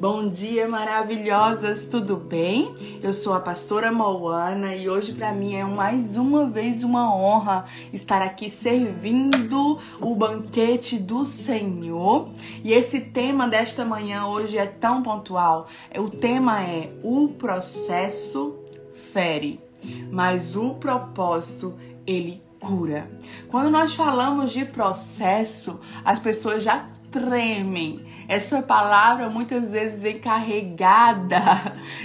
Bom dia, maravilhosas, tudo bem? Eu sou a pastora Moana e hoje para mim é mais uma vez uma honra estar aqui servindo o banquete do Senhor. E esse tema desta manhã hoje é tão pontual. O tema é o processo fere, mas o propósito ele cura. Quando nós falamos de processo, as pessoas já tremem. Essa palavra muitas vezes vem carregada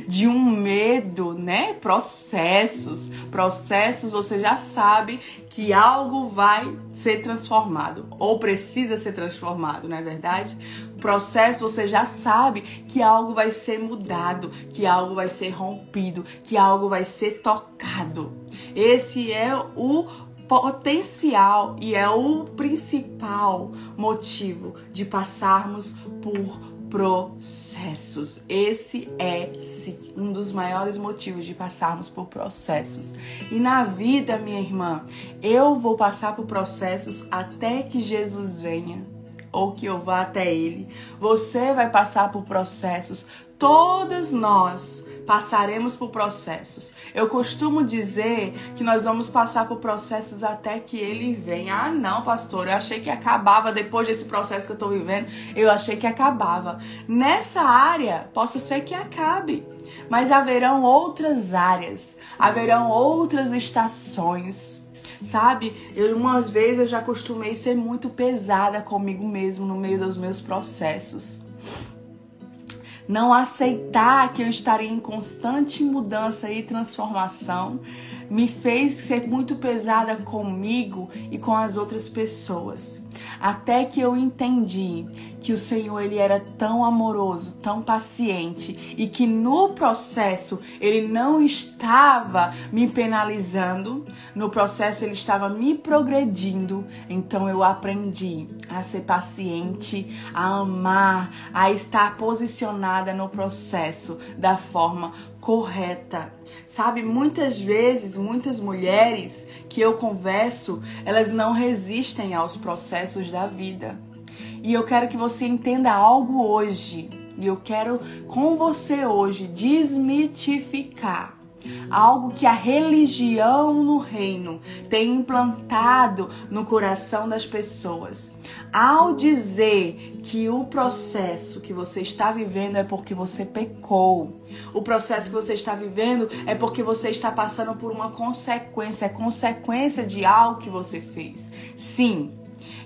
de um medo, né? Processos. Processos, você já sabe que algo vai ser transformado ou precisa ser transformado, não é verdade? Processo, você já sabe que algo vai ser mudado, que algo vai ser rompido, que algo vai ser tocado. Esse é o potencial e é o principal motivo de passarmos por processos. Esse é um dos maiores motivos de passarmos por processos. E na vida, minha irmã, eu vou passar por processos até que Jesus venha ou que eu vá até ele. Você vai passar por processos. Todos nós passaremos por processos. Eu costumo dizer que nós vamos passar por processos até que ele venha. Ah, não, pastor, eu achei que acabava depois desse processo que eu estou vivendo. Eu achei que acabava. Nessa área, posso ser que acabe, mas haverão outras áreas, haverão outras estações. Sabe, eu umas vezes eu já costumei ser muito pesada comigo mesmo no meio dos meus processos não aceitar que eu estaria em constante mudança e transformação, me fez ser muito pesada comigo e com as outras pessoas. Até que eu entendi que o Senhor ele era tão amoroso, tão paciente e que no processo ele não estava me penalizando, no processo ele estava me progredindo. Então eu aprendi a ser paciente, a amar, a estar posicionada no processo da forma correta. Sabe, muitas vezes, muitas mulheres que eu converso, elas não resistem aos processos da vida. E eu quero que você entenda algo hoje. E eu quero com você hoje desmitificar algo que a religião no reino tem implantado no coração das pessoas. Ao dizer que o processo que você está vivendo é porque você pecou, o processo que você está vivendo é porque você está passando por uma consequência, é consequência de algo que você fez. Sim,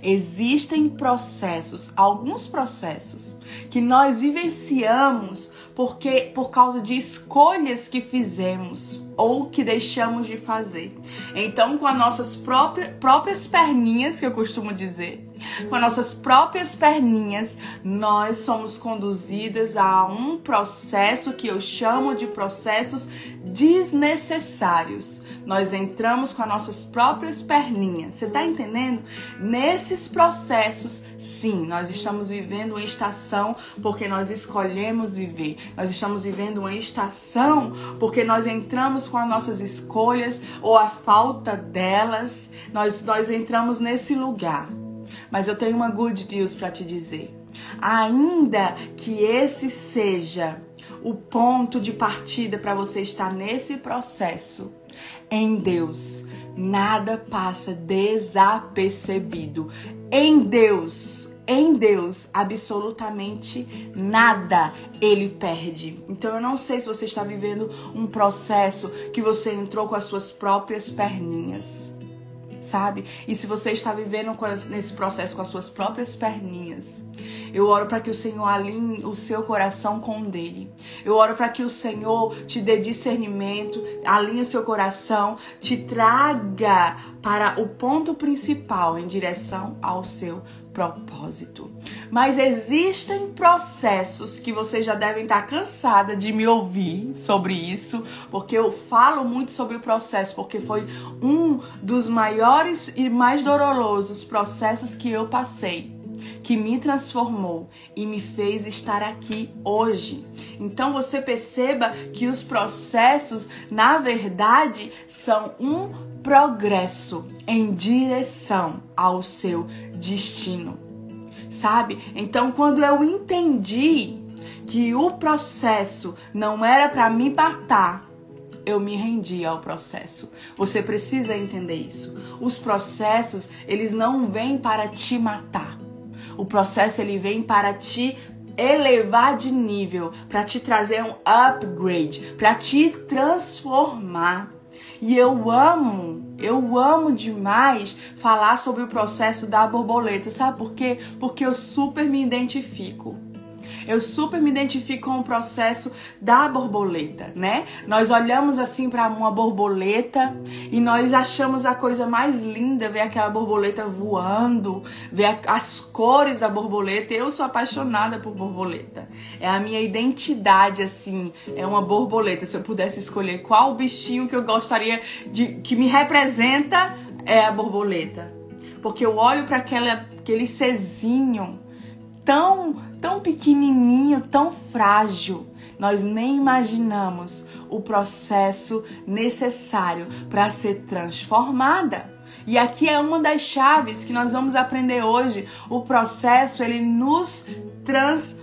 Existem processos, alguns processos que nós vivenciamos porque por causa de escolhas que fizemos ou que deixamos de fazer. Então, com as nossas próprias, próprias perninhas, que eu costumo dizer, com as nossas próprias perninhas, nós somos conduzidas a um processo que eu chamo de processos desnecessários nós entramos com as nossas próprias perninhas. Você está entendendo? Nesses processos, sim, nós estamos vivendo uma estação porque nós escolhemos viver. Nós estamos vivendo uma estação porque nós entramos com as nossas escolhas ou a falta delas. Nós, nós entramos nesse lugar. Mas eu tenho uma good news para te dizer. Ainda que esse seja o ponto de partida para você estar nesse processo, em Deus, nada passa desapercebido. Em Deus, em Deus, absolutamente nada ele perde. Então eu não sei se você está vivendo um processo que você entrou com as suas próprias perninhas sabe? E se você está vivendo nesse processo com as suas próprias perninhas, eu oro para que o Senhor alinhe o seu coração com o dele. Eu oro para que o Senhor te dê discernimento, alinhe o seu coração, te traga para o ponto principal em direção ao seu propósito. Mas existem processos que vocês já devem estar cansada de me ouvir sobre isso, porque eu falo muito sobre o processo, porque foi um dos maiores e mais dolorosos processos que eu passei que me transformou e me fez estar aqui hoje. Então você perceba que os processos, na verdade, são um progresso em direção ao seu destino. Sabe? Então, quando eu entendi que o processo não era para me matar, eu me rendi ao processo. Você precisa entender isso. Os processos, eles não vêm para te matar. O processo ele vem para te elevar de nível, para te trazer um upgrade, para te transformar. E eu amo, eu amo demais falar sobre o processo da borboleta. Sabe por quê? Porque eu super me identifico. Eu super me identifico com o processo da borboleta, né? Nós olhamos assim para uma borboleta e nós achamos a coisa mais linda ver aquela borboleta voando, ver as cores da borboleta. Eu sou apaixonada por borboleta. É a minha identidade assim, é uma borboleta. Se eu pudesse escolher qual bichinho que eu gostaria de que me representa, é a borboleta. Porque eu olho para aquele cezinho tão tão pequenininho, tão frágil. Nós nem imaginamos o processo necessário para ser transformada. E aqui é uma das chaves que nós vamos aprender hoje. O processo ele nos transforma.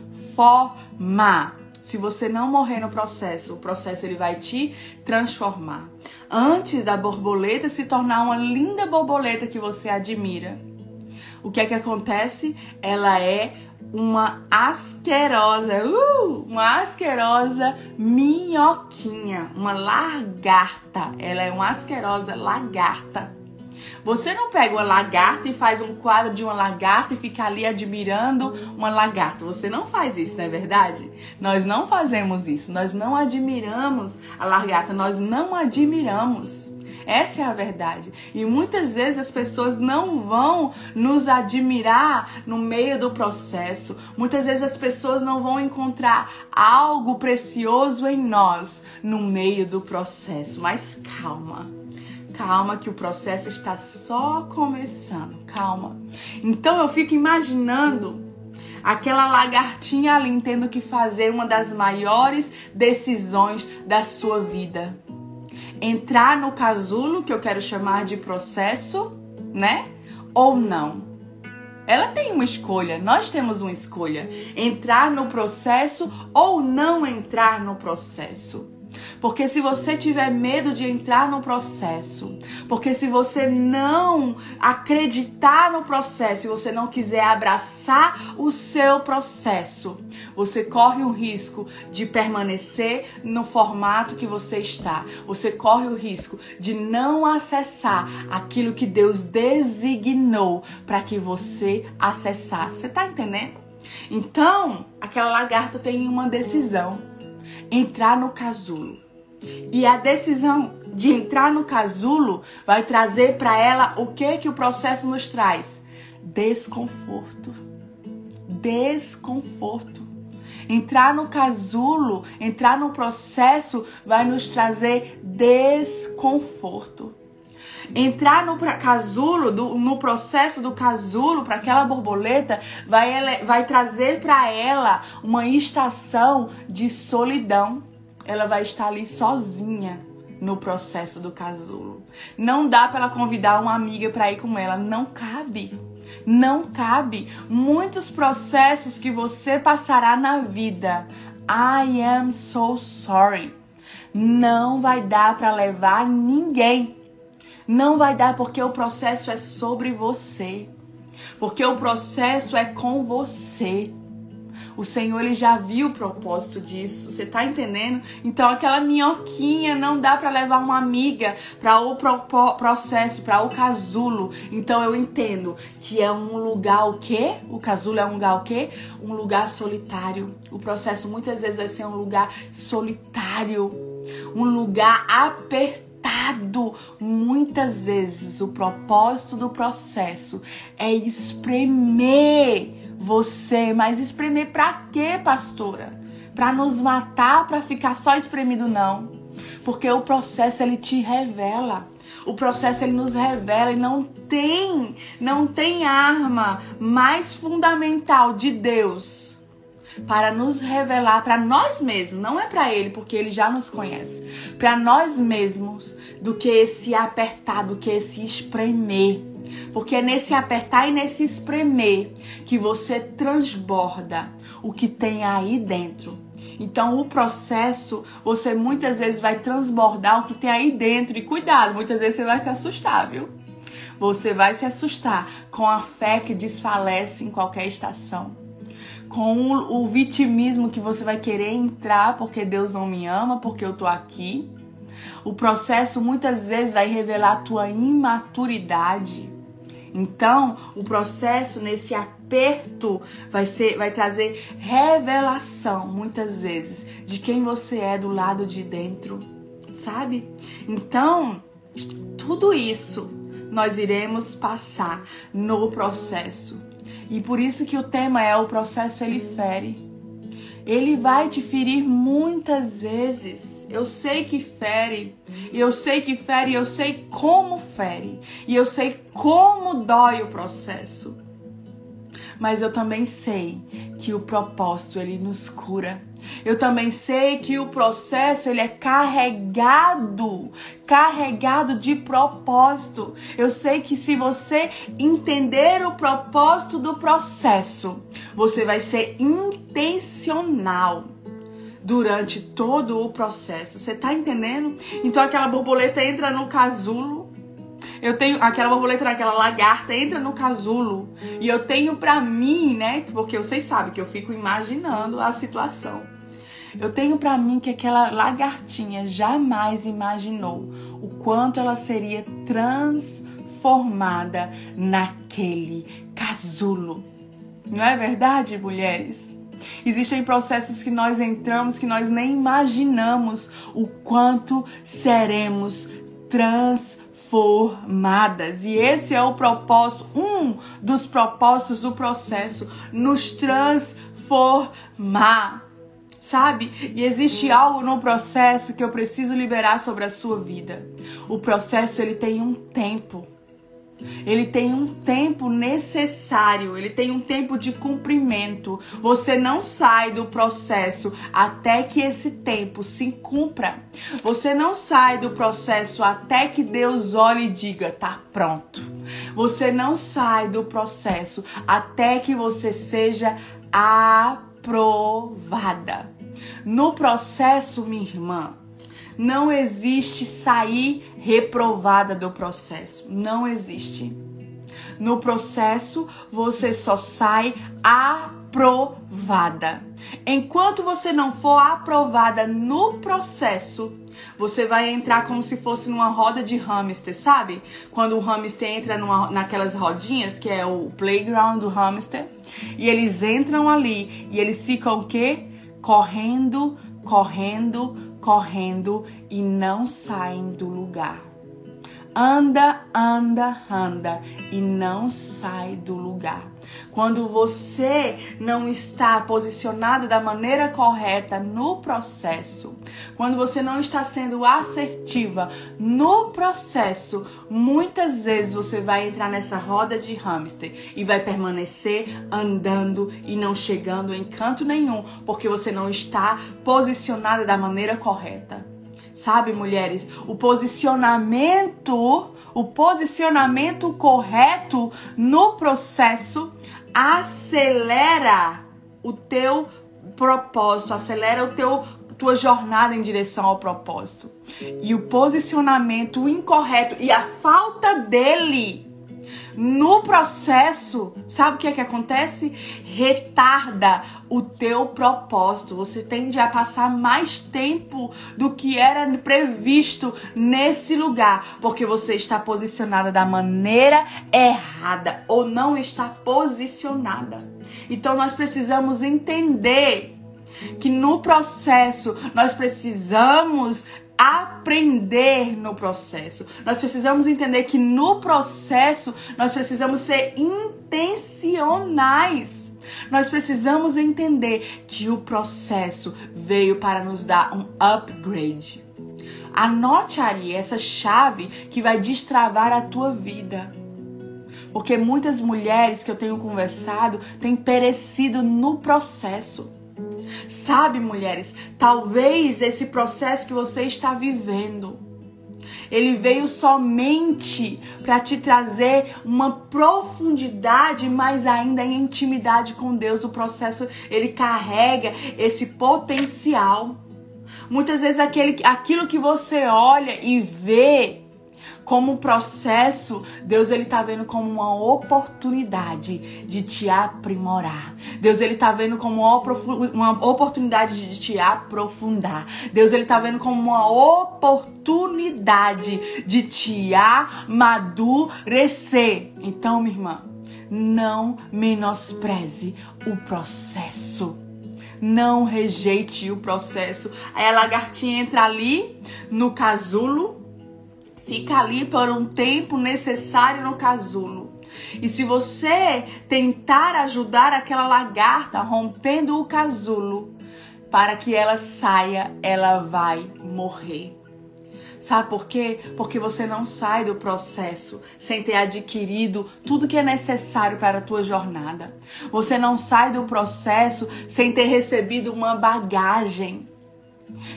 Se você não morrer no processo, o processo ele vai te transformar. Antes da borboleta se tornar uma linda borboleta que você admira, o que é que acontece? Ela é uma asquerosa, uh, uma asquerosa minhoquinha, uma lagarta. Ela é uma asquerosa lagarta. Você não pega uma lagarta e faz um quadro de uma lagarta e fica ali admirando uma lagarta. Você não faz isso, não é verdade? Nós não fazemos isso. Nós não admiramos a lagarta, nós não admiramos. Essa é a verdade. E muitas vezes as pessoas não vão nos admirar no meio do processo. Muitas vezes as pessoas não vão encontrar algo precioso em nós no meio do processo. Mas calma. Calma que o processo está só começando. Calma. Então eu fico imaginando aquela lagartinha ali tendo que fazer uma das maiores decisões da sua vida entrar no casulo, que eu quero chamar de processo, né? Ou não. Ela tem uma escolha, nós temos uma escolha: entrar no processo ou não entrar no processo. Porque se você tiver medo de entrar no processo, porque se você não acreditar no processo, se você não quiser abraçar o seu processo, você corre o risco de permanecer no formato que você está. Você corre o risco de não acessar aquilo que Deus designou para que você acessasse. Você tá entendendo? Então, aquela lagarta tem uma decisão: entrar no casulo e a decisão de entrar no casulo vai trazer para ela o que que o processo nos traz? Desconforto. Desconforto. Entrar no casulo, entrar no processo vai nos trazer desconforto. Entrar no casulo, do, no processo do casulo para aquela borboleta vai, vai trazer para ela uma estação de solidão ela vai estar ali sozinha no processo do casulo. Não dá para ela convidar uma amiga para ir com ela, não cabe. Não cabe. Muitos processos que você passará na vida. I am so sorry. Não vai dar para levar ninguém. Não vai dar porque o processo é sobre você. Porque o processo é com você. O Senhor ele já viu o propósito disso. Você tá entendendo? Então aquela minhoquinha não dá para levar uma amiga para o pro processo, para o casulo. Então eu entendo que é um lugar o quê? O casulo é um lugar o quê? Um lugar solitário. O processo muitas vezes vai ser um lugar solitário, um lugar apertado Muitas vezes o propósito do processo é espremer você, mas espremer para quê, pastora? Para nos matar, para ficar só espremido não. Porque o processo ele te revela. O processo ele nos revela e não tem, não tem arma mais fundamental de Deus para nos revelar para nós mesmos, não é para ele, porque ele já nos conhece, para nós mesmos, do que esse apertar, do que esse espremer. Porque é nesse apertar e nesse espremer que você transborda o que tem aí dentro. Então, o processo, você muitas vezes vai transbordar o que tem aí dentro. E cuidado, muitas vezes você vai se assustar, viu? Você vai se assustar com a fé que desfalece em qualquer estação. Com o vitimismo que você vai querer entrar porque Deus não me ama, porque eu tô aqui. O processo muitas vezes vai revelar a tua imaturidade. Então, o processo nesse aperto vai ser vai trazer revelação muitas vezes de quem você é do lado de dentro, sabe? Então, tudo isso nós iremos passar no processo. E por isso que o tema é o processo ele fere. Ele vai te ferir muitas vezes. Eu sei que fere, eu sei que fere, eu sei como fere, e eu sei como dói o processo. Mas eu também sei que o propósito ele nos cura. Eu também sei que o processo ele é carregado, carregado de propósito. Eu sei que se você entender o propósito do processo, você vai ser intencional durante todo o processo. Você tá entendendo? Então aquela borboleta entra no casulo. Eu tenho aquela borboleta, aquela lagarta entra no casulo e eu tenho para mim, né? Porque vocês sabem que eu fico imaginando a situação. Eu tenho para mim que aquela lagartinha jamais imaginou o quanto ela seria transformada naquele casulo. Não é verdade, mulheres? Existem processos que nós entramos que nós nem imaginamos o quanto seremos transformadas. E esse é o propósito, um dos propósitos do processo, nos transformar sabe? E existe algo no processo que eu preciso liberar sobre a sua vida. O processo ele tem um tempo. Ele tem um tempo necessário, ele tem um tempo de cumprimento. Você não sai do processo até que esse tempo se cumpra. Você não sai do processo até que Deus olhe e diga: tá pronto. Você não sai do processo até que você seja aprovada. No processo, minha irmã, não existe sair reprovada do processo. Não existe. No processo, você só sai aprovada. Enquanto você não for aprovada no processo, você vai entrar como se fosse numa roda de hamster, sabe? Quando o hamster entra numa, naquelas rodinhas, que é o playground do hamster, e eles entram ali e eles ficam o quê? Correndo, correndo, correndo e não saem do lugar. Anda, anda, anda e não sai do lugar. Quando você não está posicionado da maneira correta no processo, quando você não está sendo assertiva no processo, muitas vezes você vai entrar nessa roda de hamster e vai permanecer andando e não chegando em canto nenhum, porque você não está posicionada da maneira correta. Sabe, mulheres, o posicionamento, o posicionamento correto no processo acelera o teu propósito, acelera o teu tua jornada em direção ao propósito. E o posicionamento incorreto e a falta dele no processo, sabe o que é que acontece? Retarda o teu propósito. Você tende a passar mais tempo do que era previsto nesse lugar, porque você está posicionada da maneira errada ou não está posicionada. Então nós precisamos entender que no processo nós precisamos aprender no processo. Nós precisamos entender que no processo nós precisamos ser intencionais. Nós precisamos entender que o processo veio para nos dar um upgrade. Anote aí essa chave que vai destravar a tua vida. Porque muitas mulheres que eu tenho conversado têm perecido no processo. Sabe, mulheres, talvez esse processo que você está vivendo, Ele veio somente para te trazer uma profundidade, mas ainda em intimidade com Deus. O processo ele carrega esse potencial. Muitas vezes aquele, aquilo que você olha e vê como processo, Deus ele tá vendo como uma oportunidade de te aprimorar. Deus ele tá vendo como uma oportunidade de te aprofundar. Deus ele tá vendo como uma oportunidade de te amadurecer. Então, minha irmã, não menospreze o processo. Não rejeite o processo. Aí a lagartinha entra ali no casulo fica ali por um tempo necessário no casulo. E se você tentar ajudar aquela lagarta rompendo o casulo para que ela saia, ela vai morrer. Sabe por quê? Porque você não sai do processo sem ter adquirido tudo que é necessário para a tua jornada. Você não sai do processo sem ter recebido uma bagagem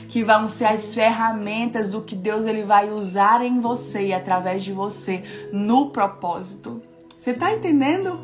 que vão ser as ferramentas do que Deus ele vai usar em você e através de você no propósito. Você tá entendendo?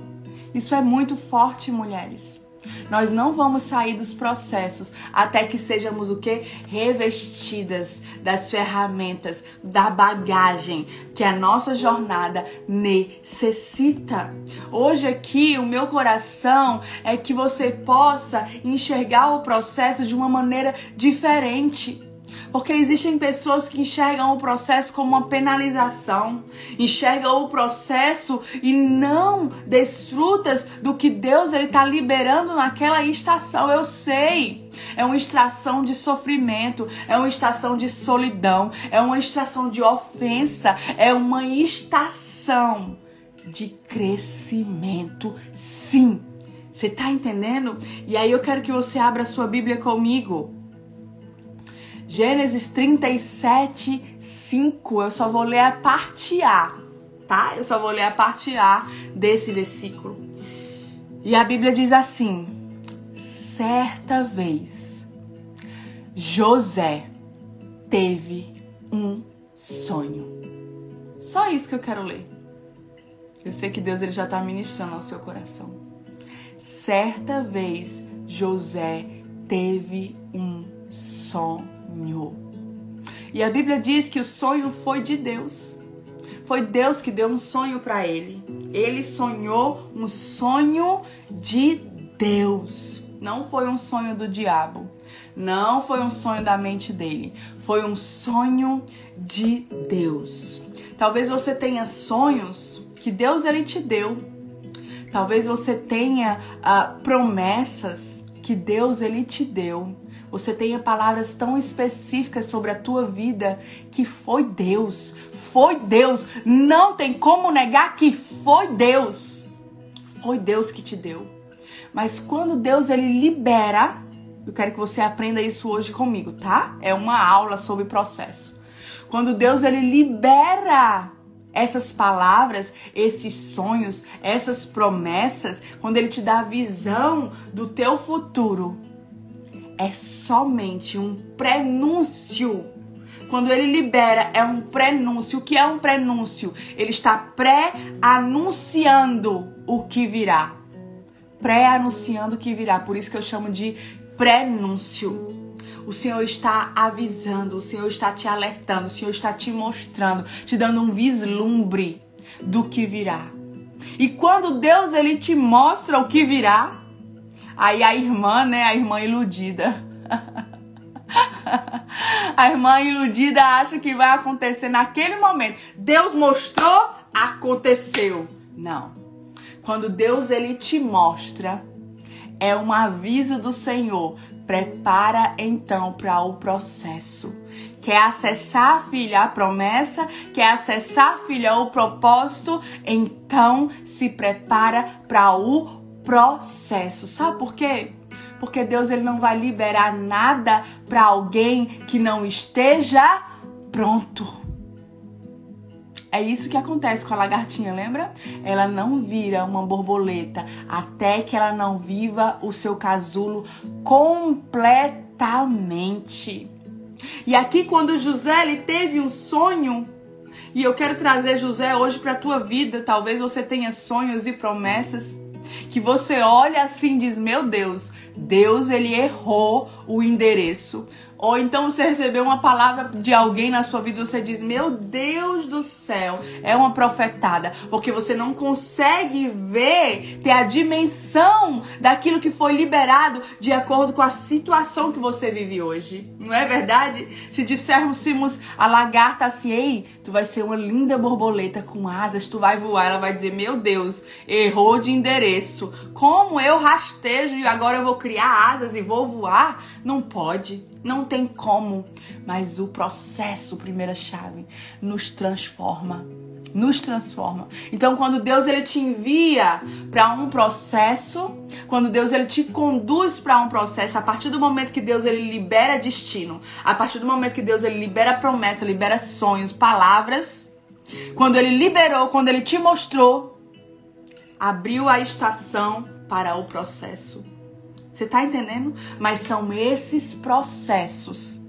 Isso é muito forte, mulheres. Nós não vamos sair dos processos até que sejamos o que? Revestidas das ferramentas, da bagagem que a nossa jornada necessita. Hoje aqui, o meu coração é que você possa enxergar o processo de uma maneira diferente. Porque existem pessoas que enxergam o processo como uma penalização, enxergam o processo e não desfrutas do que Deus ele está liberando naquela estação. Eu sei. É uma estação de sofrimento, é uma estação de solidão, é uma estação de ofensa, é uma estação de crescimento, sim. Você tá entendendo? E aí eu quero que você abra sua Bíblia comigo. Gênesis 37, 5. Eu só vou ler a parte A, tá? Eu só vou ler a parte A desse versículo. E a Bíblia diz assim: Certa vez, José teve um sonho. Só isso que eu quero ler. Eu sei que Deus ele já está ministrando ao seu coração. Certa vez, José teve um sonho sonhou. E a Bíblia diz que o sonho foi de Deus. Foi Deus que deu um sonho para ele. Ele sonhou um sonho de Deus. Não foi um sonho do diabo. Não foi um sonho da mente dele. Foi um sonho de Deus. Talvez você tenha sonhos que Deus ele te deu. Talvez você tenha uh, promessas que Deus ele te deu você tenha palavras tão específicas sobre a tua vida que foi Deus. Foi Deus. Não tem como negar que foi Deus. Foi Deus que te deu. Mas quando Deus ele libera, eu quero que você aprenda isso hoje comigo, tá? É uma aula sobre processo. Quando Deus ele libera essas palavras, esses sonhos, essas promessas, quando ele te dá a visão do teu futuro, é somente um prenúncio. Quando ele libera, é um prenúncio. O que é um prenúncio? Ele está pré-anunciando o que virá. Pré-anunciando o que virá. Por isso que eu chamo de prenúncio. O Senhor está avisando, o Senhor está te alertando, o Senhor está te mostrando, te dando um vislumbre do que virá. E quando Deus ele te mostra o que virá, Aí a irmã, né, a irmã iludida. a irmã iludida acha que vai acontecer naquele momento. Deus mostrou, aconteceu. Não. Quando Deus ele te mostra, é um aviso do Senhor. Prepara então para o processo. Quer acessar, filha, a promessa? Quer acessar, filha, o propósito? Então se prepara para o processo. Sabe por quê? Porque Deus ele não vai liberar nada para alguém que não esteja pronto. É isso que acontece com a lagartinha, lembra? Ela não vira uma borboleta até que ela não viva o seu casulo completamente. E aqui quando José ele teve um sonho, E eu quero trazer José hoje para a tua vida. Talvez você tenha sonhos e promessas que você olha assim e diz: "Meu Deus, Deus ele errou o endereço. Ou então você recebeu uma palavra de alguém na sua vida você diz: Meu Deus do céu, é uma profetada. Porque você não consegue ver, ter a dimensão daquilo que foi liberado de acordo com a situação que você vive hoje. Não é verdade? Se dissermos a lagarta assim, ei, tu vai ser uma linda borboleta com asas, tu vai voar, ela vai dizer: Meu Deus, errou de endereço. Como eu rastejo e agora eu vou criar asas e vou voar? Não pode. Não tem como. Mas o processo, primeira chave, nos transforma. Nos transforma. Então, quando Deus ele te envia para um processo, quando Deus ele te conduz para um processo, a partir do momento que Deus ele libera destino, a partir do momento que Deus ele libera promessa, libera sonhos, palavras, quando ele liberou, quando ele te mostrou, abriu a estação para o processo. Você tá entendendo? Mas são esses processos.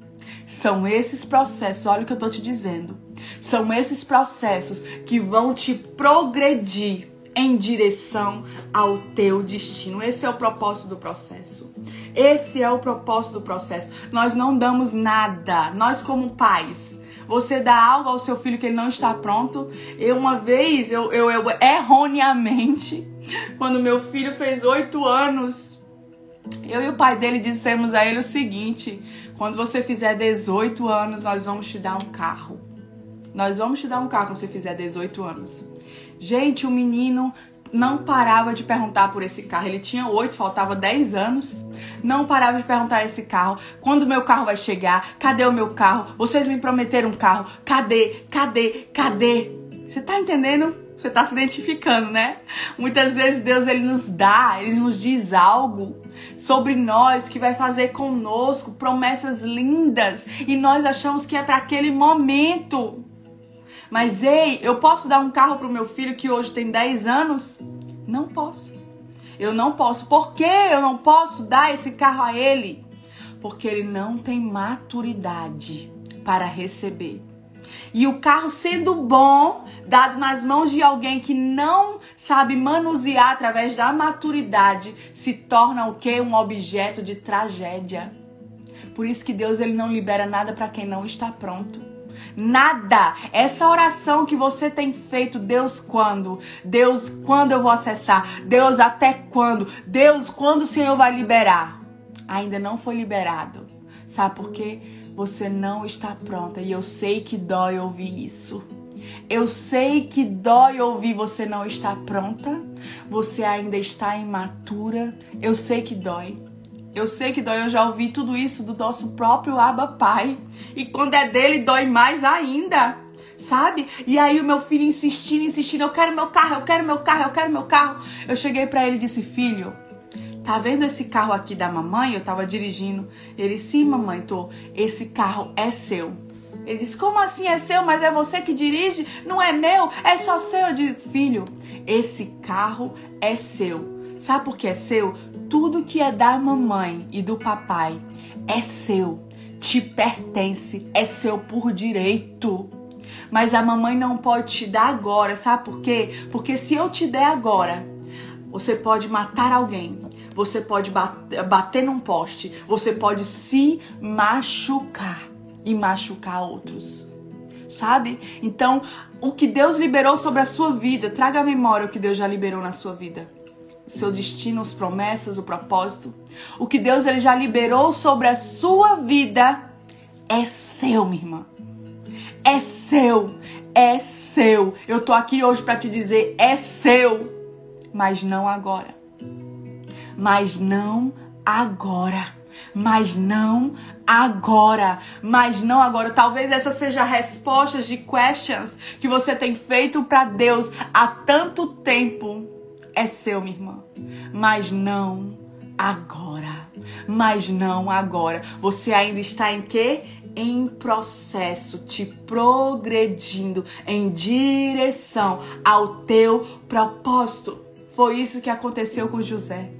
São esses processos, olha o que eu tô te dizendo. São esses processos que vão te progredir em direção ao teu destino. Esse é o propósito do processo. Esse é o propósito do processo. Nós não damos nada. Nós como pais, você dá algo ao seu filho que ele não está pronto. Eu uma vez, eu, eu, eu erroneamente, quando meu filho fez oito anos, eu e o pai dele dissemos a ele o seguinte: quando você fizer 18 anos, nós vamos te dar um carro. Nós vamos te dar um carro quando você fizer 18 anos. Gente, o menino não parava de perguntar por esse carro. Ele tinha 8, faltava 10 anos. Não parava de perguntar esse carro. Quando o meu carro vai chegar? Cadê o meu carro? Vocês me prometeram um carro. Cadê? Cadê? Cadê? Você tá entendendo? Você está se identificando, né? Muitas vezes Deus ele nos dá, ele nos diz algo sobre nós que vai fazer conosco promessas lindas e nós achamos que é para aquele momento. Mas ei, eu posso dar um carro para o meu filho que hoje tem 10 anos? Não posso. Eu não posso. Por que eu não posso dar esse carro a ele? Porque ele não tem maturidade para receber. E o carro sendo bom, dado nas mãos de alguém que não sabe manusear através da maturidade, se torna o que? Um objeto de tragédia. Por isso que Deus ele não libera nada para quem não está pronto. Nada. Essa oração que você tem feito, Deus quando? Deus quando eu vou acessar? Deus até quando? Deus quando o Senhor vai liberar? Ainda não foi liberado. Sabe por quê? Você não está pronta. E eu sei que dói ouvir isso. Eu sei que dói ouvir você não está pronta, você ainda está imatura. Eu sei que dói. Eu sei que dói, eu já ouvi tudo isso do nosso próprio Abba Pai. E quando é dele, dói mais ainda. Sabe? E aí o meu filho insistindo, insistindo, eu quero meu carro, eu quero meu carro, eu quero meu carro. Eu cheguei para ele e disse: "Filho, Tá vendo esse carro aqui da mamãe? Eu tava dirigindo. Ele, sim, mamãe, tô. Esse carro é seu. Ele disse, como assim é seu? Mas é você que dirige? Não é meu? É só seu. Eu filho, esse carro é seu. Sabe por que é seu? Tudo que é da mamãe e do papai é seu. Te pertence. É seu por direito. Mas a mamãe não pode te dar agora. Sabe por quê? Porque se eu te der agora, você pode matar alguém você pode bater num poste, você pode se machucar e machucar outros. Sabe? Então, o que Deus liberou sobre a sua vida, traga a memória o que Deus já liberou na sua vida. Seu destino, as promessas, o propósito. O que Deus ele já liberou sobre a sua vida é seu, minha irmã. É seu. É seu. Eu tô aqui hoje para te dizer, é seu, mas não agora mas não agora. Mas não agora. Mas não agora. Talvez essa seja a resposta de questions que você tem feito para Deus há tanto tempo. É seu, minha irmã. Mas não agora. Mas não agora. Você ainda está em quê? em processo, te progredindo em direção ao teu propósito. Foi isso que aconteceu com José.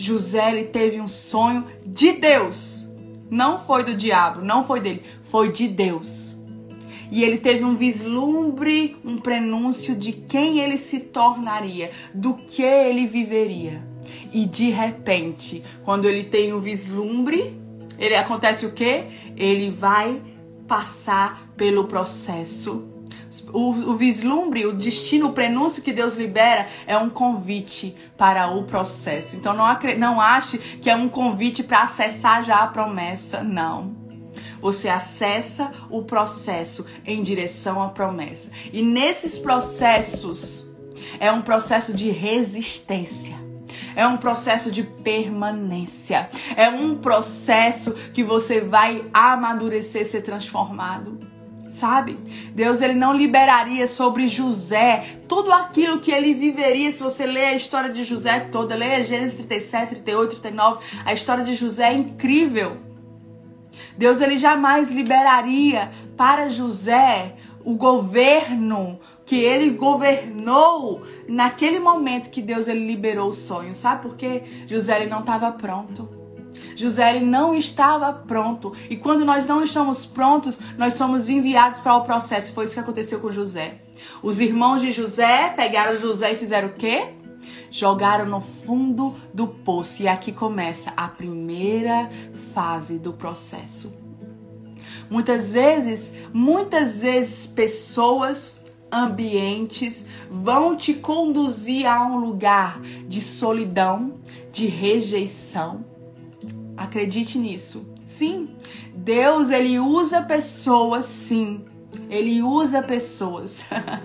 José teve um sonho de Deus. Não foi do diabo, não foi dele, foi de Deus. e ele teve um vislumbre, um prenúncio de quem ele se tornaria, do que ele viveria. E de repente, quando ele tem o vislumbre, ele acontece o quê? Ele vai passar pelo processo. O, o, vislumbre, o destino, o prenúncio que Deus libera é um convite para o processo. Então não, não ache que é um convite para acessar já a promessa. Não. Você acessa o processo em direção à promessa. E nesses processos é um processo de resistência. É um processo de permanência. É um processo que você vai amadurecer, ser transformado. Sabe? Deus ele não liberaria sobre José tudo aquilo que ele viveria. Se você ler a história de José toda, leia Gênesis 37, 38, 39, a história de José é incrível. Deus ele jamais liberaria para José o governo que ele governou naquele momento que Deus ele liberou o sonho. Sabe por quê? José ele não estava pronto. José não estava pronto. E quando nós não estamos prontos, nós somos enviados para o processo. Foi isso que aconteceu com José. Os irmãos de José pegaram José e fizeram o quê? Jogaram no fundo do poço. E aqui começa a primeira fase do processo. Muitas vezes, muitas vezes pessoas ambientes vão te conduzir a um lugar de solidão, de rejeição. Acredite nisso. Sim, Deus ele usa pessoas, sim. Ele usa pessoas.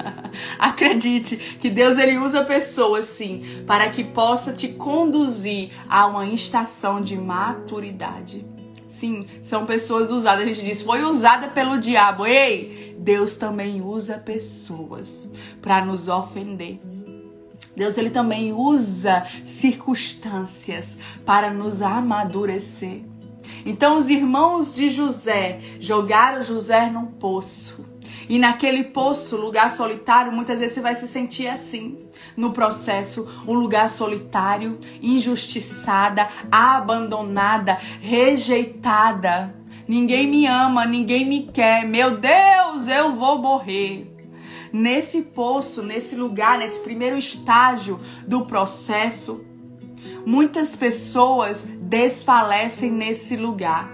Acredite que Deus ele usa pessoas, sim, para que possa te conduzir a uma estação de maturidade. Sim, são pessoas usadas. A gente diz, foi usada pelo diabo. Ei, Deus também usa pessoas para nos ofender. Deus ele também usa circunstâncias para nos amadurecer. Então os irmãos de José jogaram José num poço. E naquele poço, lugar solitário, muitas vezes você vai se sentir assim. No processo, um lugar solitário, injustiçada, abandonada, rejeitada. Ninguém me ama, ninguém me quer. Meu Deus, eu vou morrer. Nesse poço, nesse lugar, nesse primeiro estágio do processo, muitas pessoas desfalecem nesse lugar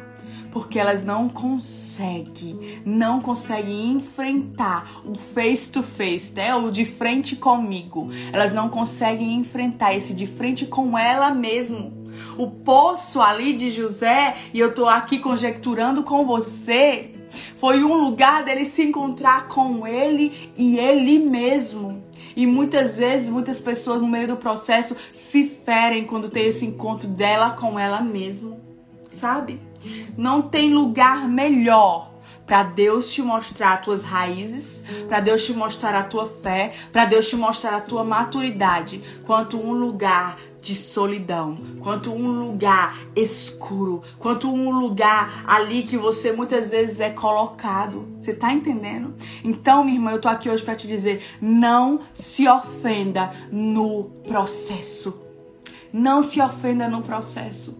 porque elas não conseguem, não conseguem enfrentar o face to face, né? O de frente comigo. Elas não conseguem enfrentar esse de frente com ela mesmo. O poço ali de José, e eu tô aqui conjecturando com você, foi um lugar dele se encontrar com ele e ele mesmo. E muitas vezes, muitas pessoas no meio do processo se ferem quando tem esse encontro dela com ela mesma, sabe? Não tem lugar melhor para Deus te mostrar as tuas raízes, para Deus te mostrar a tua fé, para Deus te mostrar a tua maturidade, quanto um lugar de solidão, quanto um lugar escuro, quanto um lugar ali que você muitas vezes é colocado. Você tá entendendo? Então, minha irmã, eu tô aqui hoje para te dizer, não se ofenda no processo. Não se ofenda no processo.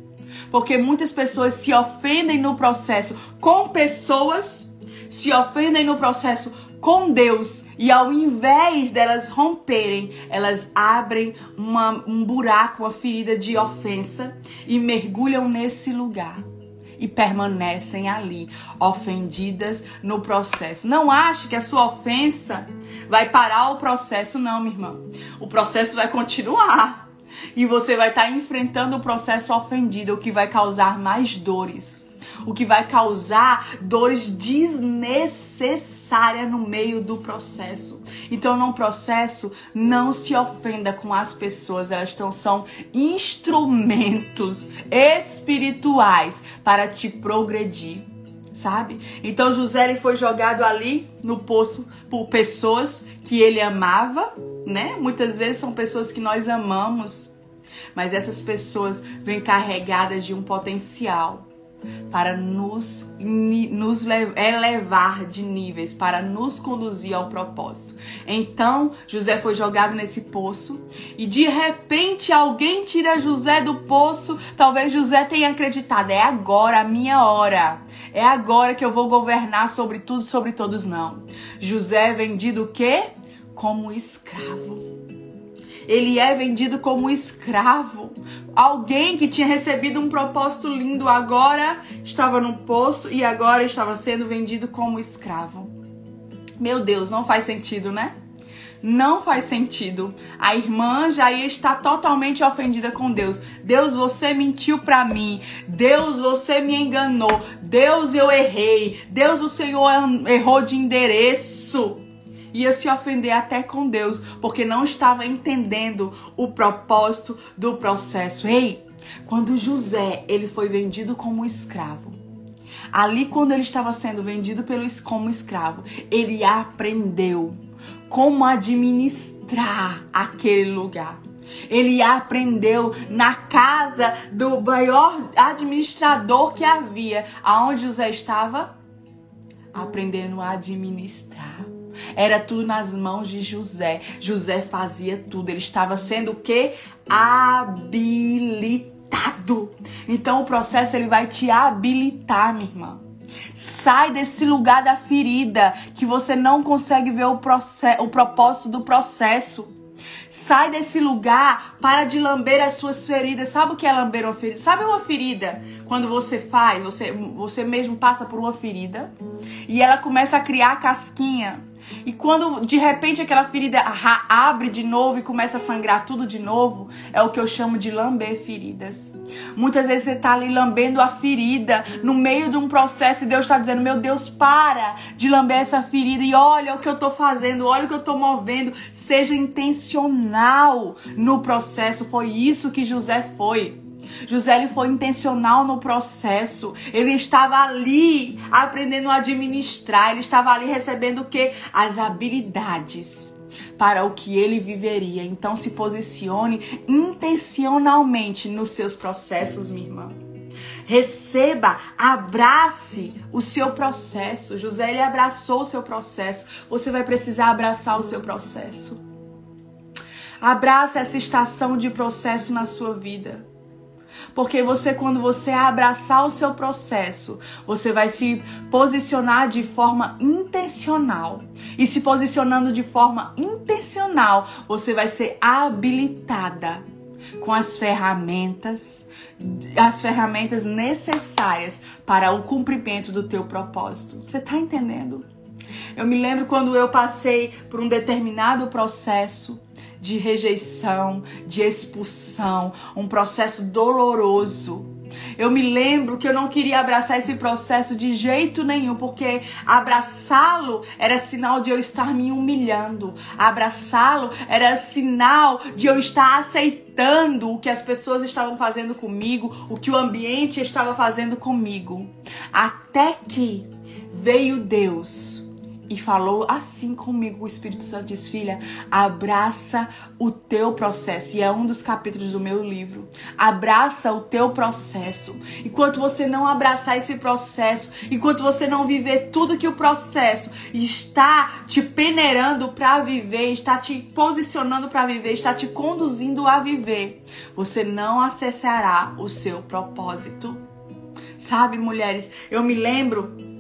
Porque muitas pessoas se ofendem no processo com pessoas, se ofendem no processo com Deus e ao invés delas romperem, elas abrem uma, um buraco, uma ferida de ofensa e mergulham nesse lugar e permanecem ali, ofendidas no processo. Não ache que a sua ofensa vai parar o processo, não, minha irmã. O processo vai continuar e você vai estar enfrentando o processo ofendido, o que vai causar mais dores. O que vai causar dores desnecessárias no meio do processo. Então, no processo, não se ofenda com as pessoas, elas estão, são instrumentos espirituais para te progredir sabe? Então José ele foi jogado ali no poço por pessoas que ele amava, né? Muitas vezes são pessoas que nós amamos, mas essas pessoas vêm carregadas de um potencial. Para nos, nos elevar de níveis, para nos conduzir ao propósito. Então, José foi jogado nesse poço e de repente alguém tira José do poço. Talvez José tenha acreditado: é agora a minha hora. É agora que eu vou governar sobre tudo, sobre todos. Não. José é vendido o quê? Como escravo ele é vendido como escravo. Alguém que tinha recebido um propósito lindo agora estava no poço e agora estava sendo vendido como escravo. Meu Deus, não faz sentido, né? Não faz sentido. A irmã já estar totalmente ofendida com Deus. Deus, você mentiu para mim. Deus, você me enganou. Deus, eu errei. Deus, o Senhor errou de endereço ia se ofender até com Deus, porque não estava entendendo o propósito do processo. Ei, quando José ele foi vendido como escravo, ali quando ele estava sendo vendido pelo, como escravo, ele aprendeu como administrar aquele lugar. Ele aprendeu na casa do maior administrador que havia. Aonde José estava? Aprendendo a administrar. Era tudo nas mãos de José. José fazia tudo. Ele estava sendo o quê? Habilitado. Então o processo ele vai te habilitar, minha irmã. Sai desse lugar da ferida que você não consegue ver o, o propósito do processo. Sai desse lugar, para de lamber as suas feridas. Sabe o que é lamber uma ferida? Sabe uma ferida? Quando você faz, você, você mesmo passa por uma ferida e ela começa a criar casquinha. E quando de repente aquela ferida abre de novo e começa a sangrar tudo de novo, é o que eu chamo de lamber feridas. Muitas vezes você está ali lambendo a ferida no meio de um processo e Deus está dizendo: Meu Deus, para de lamber essa ferida e olha o que eu estou fazendo, olha o que eu estou movendo. Seja intencional no processo. Foi isso que José foi. José ele foi intencional no processo. Ele estava ali aprendendo a administrar. Ele estava ali recebendo o que? As habilidades para o que ele viveria. Então se posicione intencionalmente nos seus processos, minha irmã. Receba, abrace o seu processo. José ele abraçou o seu processo. Você vai precisar abraçar o seu processo. Abraça essa estação de processo na sua vida. Porque você, quando você abraçar o seu processo, você vai se posicionar de forma intencional. E se posicionando de forma intencional, você vai ser habilitada com as ferramentas, as ferramentas necessárias para o cumprimento do teu propósito. Você está entendendo? Eu me lembro quando eu passei por um determinado processo de rejeição, de expulsão, um processo doloroso. Eu me lembro que eu não queria abraçar esse processo de jeito nenhum, porque abraçá-lo era sinal de eu estar me humilhando. Abraçá-lo era sinal de eu estar aceitando o que as pessoas estavam fazendo comigo, o que o ambiente estava fazendo comigo. Até que veio Deus e falou assim comigo. O Espírito Santo diz: Filha, abraça o teu processo. E é um dos capítulos do meu livro. Abraça o teu processo. Enquanto você não abraçar esse processo, enquanto você não viver tudo que o processo está te peneirando para viver, está te posicionando para viver, está te conduzindo a viver, você não acessará o seu propósito. Sabe, mulheres, eu me lembro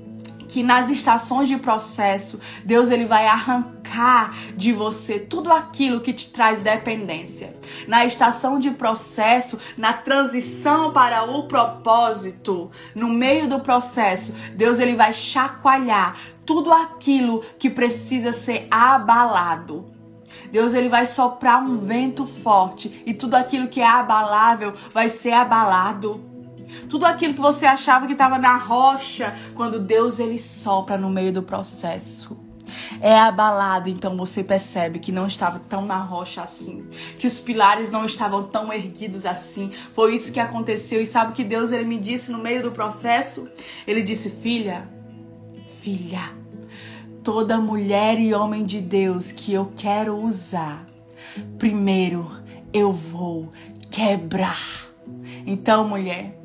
que nas estações de processo, Deus ele vai arrancar de você tudo aquilo que te traz dependência. Na estação de processo, na transição para o propósito, no meio do processo, Deus ele vai chacoalhar tudo aquilo que precisa ser abalado. Deus ele vai soprar um vento forte e tudo aquilo que é abalável vai ser abalado. Tudo aquilo que você achava que estava na rocha, quando Deus ele sopra no meio do processo. É abalado, então você percebe que não estava tão na rocha assim, que os pilares não estavam tão erguidos assim. Foi isso que aconteceu e sabe que Deus ele me disse no meio do processo? Ele disse: "Filha, filha, toda mulher e homem de Deus que eu quero usar, primeiro eu vou quebrar. Então, mulher,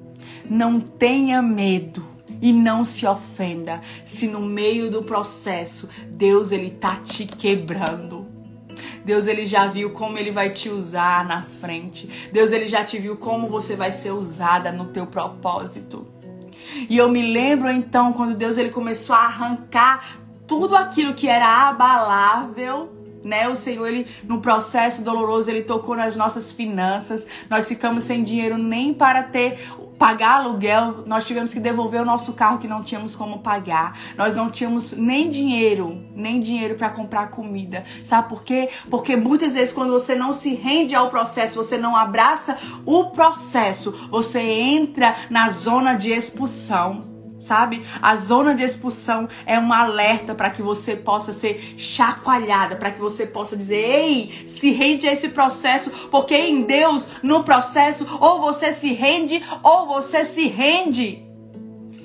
não tenha medo e não se ofenda se no meio do processo Deus ele tá te quebrando. Deus ele já viu como ele vai te usar na frente. Deus ele já te viu como você vai ser usada no teu propósito. E eu me lembro então quando Deus ele começou a arrancar tudo aquilo que era abalável né? O Senhor, ele no processo doloroso, ele tocou nas nossas finanças. Nós ficamos sem dinheiro nem para ter pagar aluguel, nós tivemos que devolver o nosso carro que não tínhamos como pagar. Nós não tínhamos nem dinheiro, nem dinheiro para comprar comida. Sabe por quê? Porque muitas vezes quando você não se rende ao processo, você não abraça o processo, você entra na zona de expulsão sabe? A zona de expulsão é um alerta para que você possa ser chacoalhada, para que você possa dizer: "Ei, se rende a esse processo, porque em Deus, no processo, ou você se rende ou você se rende".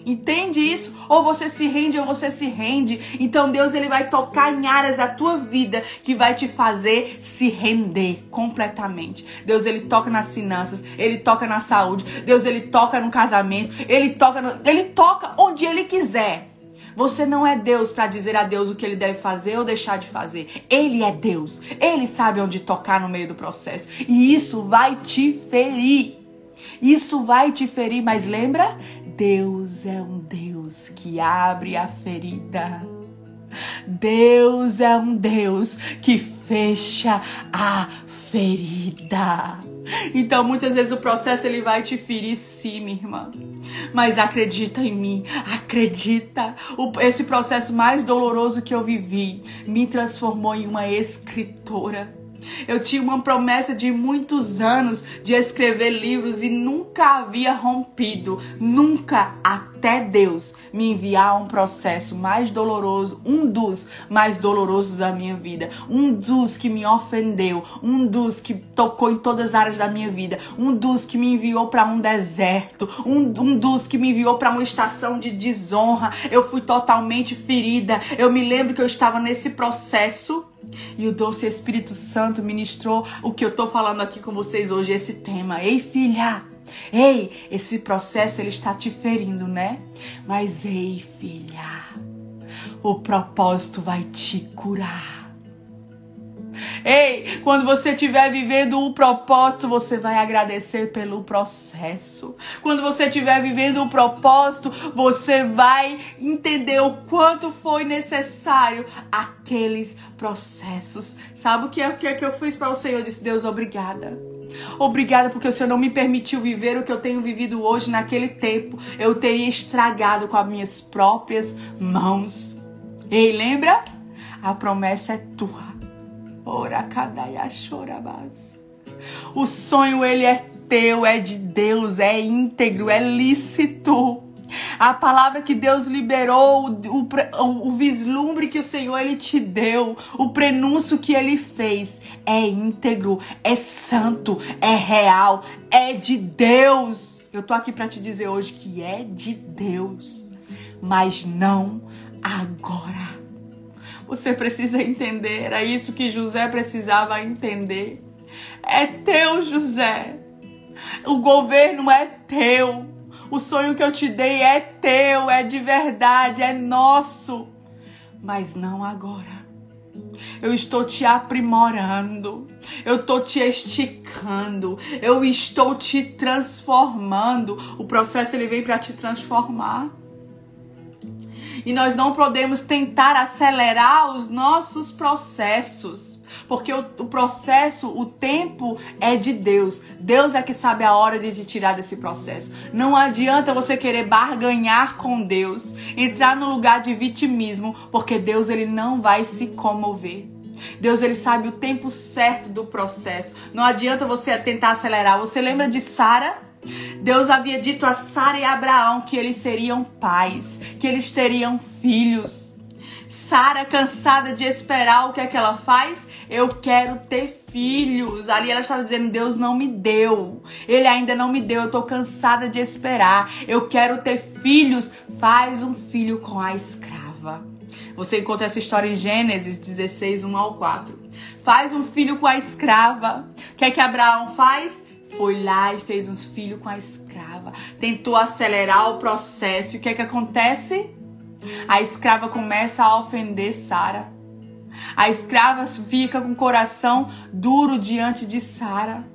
Entende isso? Ou você se rende ou você se rende. Então Deus ele vai tocar em áreas da tua vida que vai te fazer se render completamente. Deus ele toca nas finanças, ele toca na saúde, Deus ele toca no casamento, ele toca no, ele toca onde ele quiser. Você não é Deus para dizer a Deus o que ele deve fazer ou deixar de fazer. Ele é Deus. Ele sabe onde tocar no meio do processo. E isso vai te ferir. Isso vai te ferir, mas lembra? Deus é um Deus que abre a ferida. Deus é um Deus que fecha a ferida. Então, muitas vezes o processo ele vai te ferir, sim, minha irmã. Mas acredita em mim, acredita. O, esse processo mais doloroso que eu vivi me transformou em uma escritora. Eu tinha uma promessa de muitos anos de escrever livros e nunca havia rompido, nunca até Deus me enviar um processo mais doloroso, um dos mais dolorosos da minha vida, um dos que me ofendeu, um dos que tocou em todas as áreas da minha vida, um dos que me enviou para um deserto, um, um dos que me enviou para uma estação de desonra. Eu fui totalmente ferida. Eu me lembro que eu estava nesse processo e o doce Espírito Santo ministrou o que eu tô falando aqui com vocês hoje, esse tema. Ei, filha! Ei, esse processo ele está te ferindo, né? Mas ei, filha, o propósito vai te curar. Ei, quando você estiver vivendo o propósito, você vai agradecer pelo processo. Quando você estiver vivendo o propósito, você vai entender o quanto foi necessário aqueles processos. Sabe o que é, o que, é que eu fiz para o Senhor? Eu disse, Deus, obrigada. Obrigada porque o Senhor não me permitiu viver o que eu tenho vivido hoje naquele tempo. Eu teria estragado com as minhas próprias mãos. Ei, lembra? A promessa é tua. Ora chorabas. O sonho ele é teu, é de Deus, é íntegro, é lícito. A palavra que Deus liberou, o, o, o, vislumbre que o Senhor ele te deu, o prenúncio que ele fez, é íntegro, é santo, é real, é de Deus. Eu tô aqui para te dizer hoje que é de Deus, mas não agora. Você precisa entender. Era isso que José precisava entender. É teu, José. O governo é teu. O sonho que eu te dei é teu, é de verdade, é nosso. Mas não agora. Eu estou te aprimorando. Eu estou te esticando. Eu estou te transformando. O processo ele vem para te transformar. E nós não podemos tentar acelerar os nossos processos. Porque o, o, processo, o tempo é de Deus. Deus é que sabe a hora de te tirar desse processo. Não adianta você querer barganhar com Deus, entrar no lugar de vitimismo, porque Deus ele não vai se comover. Deus ele sabe o tempo certo do processo. Não adianta você tentar acelerar. Você lembra de Sara? Deus havia dito a Sara e a Abraão que eles seriam pais, que eles teriam filhos. Sara, cansada de esperar, o que é que ela faz? Eu quero ter filhos. Ali ela estava dizendo: Deus não me deu. Ele ainda não me deu. Eu estou cansada de esperar. Eu quero ter filhos. Faz um filho com a escrava. Você encontra essa história em Gênesis 16, 1 ao 4. Faz um filho com a escrava. O que é que Abraão faz? Foi lá e fez uns filhos com a escrava. Tentou acelerar o processo. E o que é que acontece? A escrava começa a ofender Sara. A escrava fica com o coração duro diante de Sara.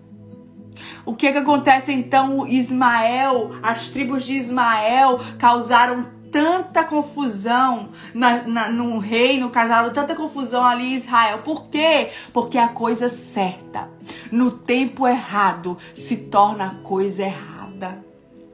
O que é que acontece então? Ismael, as tribos de Ismael causaram tanta confusão na, na, no reino, causaram tanta confusão ali em Israel. Por quê? Porque a coisa certa, no tempo errado, se torna a coisa errada.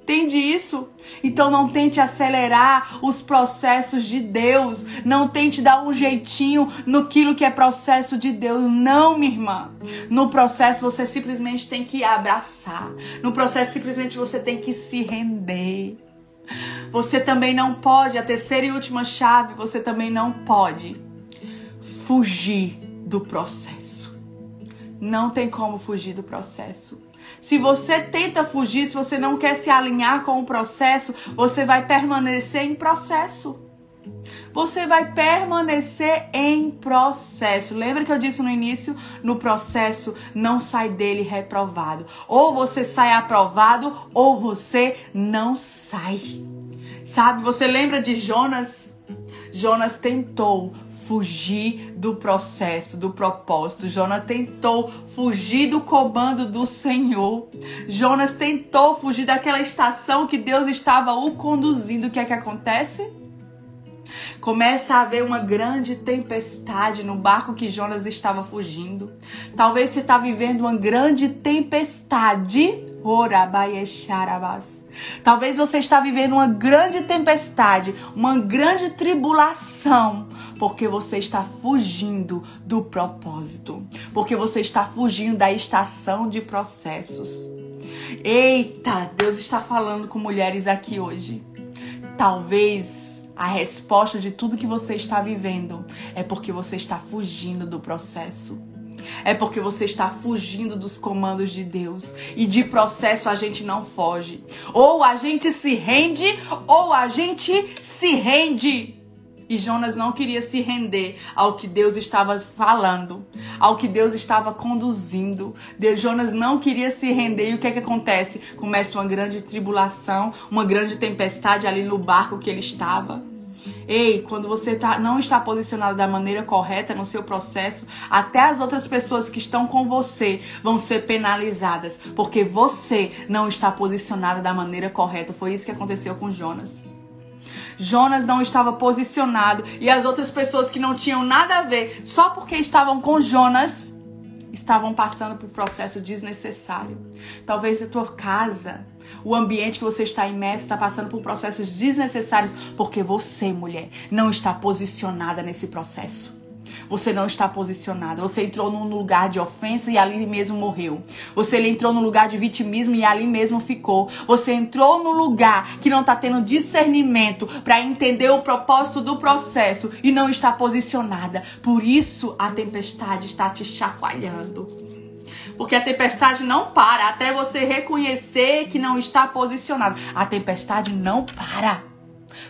Entende isso? Então não tente acelerar os processos de Deus. Não tente dar um jeitinho no que é processo de Deus. Não, minha irmã. No processo você simplesmente tem que abraçar. No processo simplesmente você tem que se render. Você também não pode, a terceira e última chave, você também não pode fugir do processo. Não tem como fugir do processo. Se você tenta fugir, se você não quer se alinhar com o processo, você vai permanecer em processo. Você vai permanecer em processo. Lembra que eu disse no início? No processo, não sai dele reprovado. Ou você sai aprovado, ou você não sai. Sabe, você lembra de Jonas? Jonas tentou fugir do processo, do propósito. Jonas tentou fugir do comando do Senhor. Jonas tentou fugir daquela estação que Deus estava o conduzindo. O que é que acontece? Começa a haver uma grande tempestade no barco que Jonas estava fugindo. Talvez você está vivendo uma grande tempestade. Talvez você está vivendo uma grande tempestade, uma grande tribulação, porque você está fugindo do propósito, porque você está fugindo da estação de processos. Eita, Deus está falando com mulheres aqui hoje. Talvez a resposta de tudo que você está vivendo é porque você está fugindo do processo. É porque você está fugindo dos comandos de Deus. E de processo a gente não foge. Ou a gente se rende, ou a gente se rende. E Jonas não queria se render ao que Deus estava falando, ao que Deus estava conduzindo. De Jonas não queria se render e o que é que acontece? Começa uma grande tribulação, uma grande tempestade ali no barco que ele estava. Ei, quando você tá, não está posicionado da maneira correta no seu processo, até as outras pessoas que estão com você vão ser penalizadas, porque você não está posicionado da maneira correta. Foi isso que aconteceu com Jonas. Jonas não estava posicionado e as outras pessoas que não tinham nada a ver, só porque estavam com Jonas, estavam passando por processo desnecessário. Talvez a tua casa, o ambiente que você está imerso está passando por processos desnecessários porque você, mulher, não está posicionada nesse processo. Você não está posicionada. Você entrou num lugar de ofensa e ali mesmo morreu. Você entrou num lugar de vitimismo e ali mesmo ficou. Você entrou num lugar que não está tendo discernimento para entender o propósito do processo e não está posicionada. Por isso a tempestade está te chacoalhando. Porque a tempestade não para até você reconhecer que não está posicionado. A tempestade não para.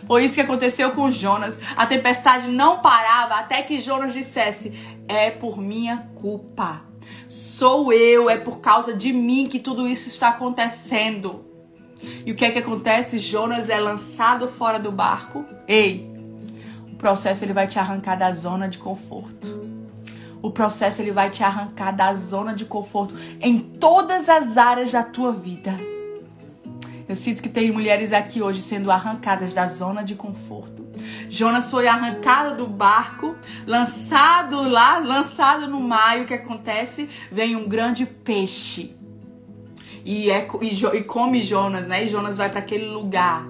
Foi isso que aconteceu com Jonas. A tempestade não parava até que Jonas dissesse: É por minha culpa. Sou eu, é por causa de mim que tudo isso está acontecendo. E o que é que acontece? Jonas é lançado fora do barco. Ei, o processo ele vai te arrancar da zona de conforto. O processo ele vai te arrancar da zona de conforto em todas as áreas da tua vida. Eu sinto que tem mulheres aqui hoje sendo arrancadas da zona de conforto. Jonas foi arrancado do barco, lançado lá, lançado no mar. E o que acontece? Vem um grande peixe. E, é, e, e come Jonas, né? E Jonas vai para aquele lugar.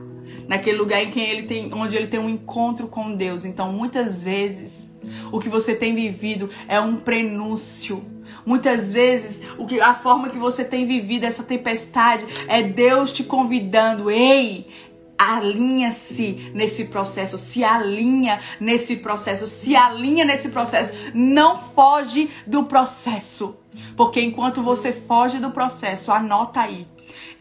Naquele lugar em quem ele tem, onde ele tem um encontro com Deus. Então, muitas vezes, o que você tem vivido é um prenúncio Muitas vezes, o que a forma que você tem vivido essa tempestade é Deus te convidando, ei, alinha-se nesse processo, se alinha nesse processo, se alinha nesse processo, não foge do processo. Porque enquanto você foge do processo, anota aí.